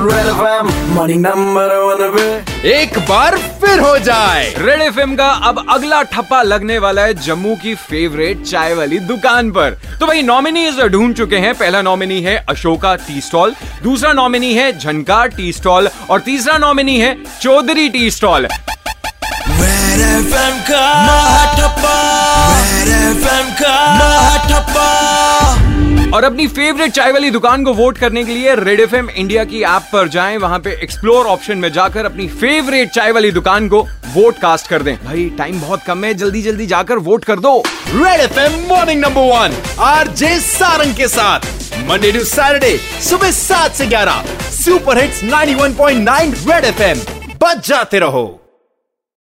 morning number one पे एक बार फिर हो जाए। रेड एफ़ का अब अगला ठप्पा लगने वाला है जम्मू की फेवरेट चाय वाली दुकान पर। तो भाई नॉमिनीज ढूंढ चुके हैं। पहला नॉमिनी है अशोका टी स्टॉल दूसरा नॉमिनी है झनकार टी स्टॉल और तीसरा नॉमिनी है चौधरी टी स्टॉल। का महाठप्पा और अपनी फेवरेट चाय वाली दुकान को वोट करने के लिए रेड एफएम इंडिया की ऐप पर जाएँ। वहाँ पे एक्सप्लोर ऑप्शन में जाकर अपनी फेवरेट चाय वाली दुकान को वोट कास्ट कर दें। भाई टाइम बहुत कम है। जल्दी जल्दी जाकर वोट कर दो। Red FM morning number one RJ Sarang के साथ। मंडे टू सैटरडे सुबह सात से ग्यारह। सुपर हिट्स 91.9 रेड एफएम बच जाते रहो।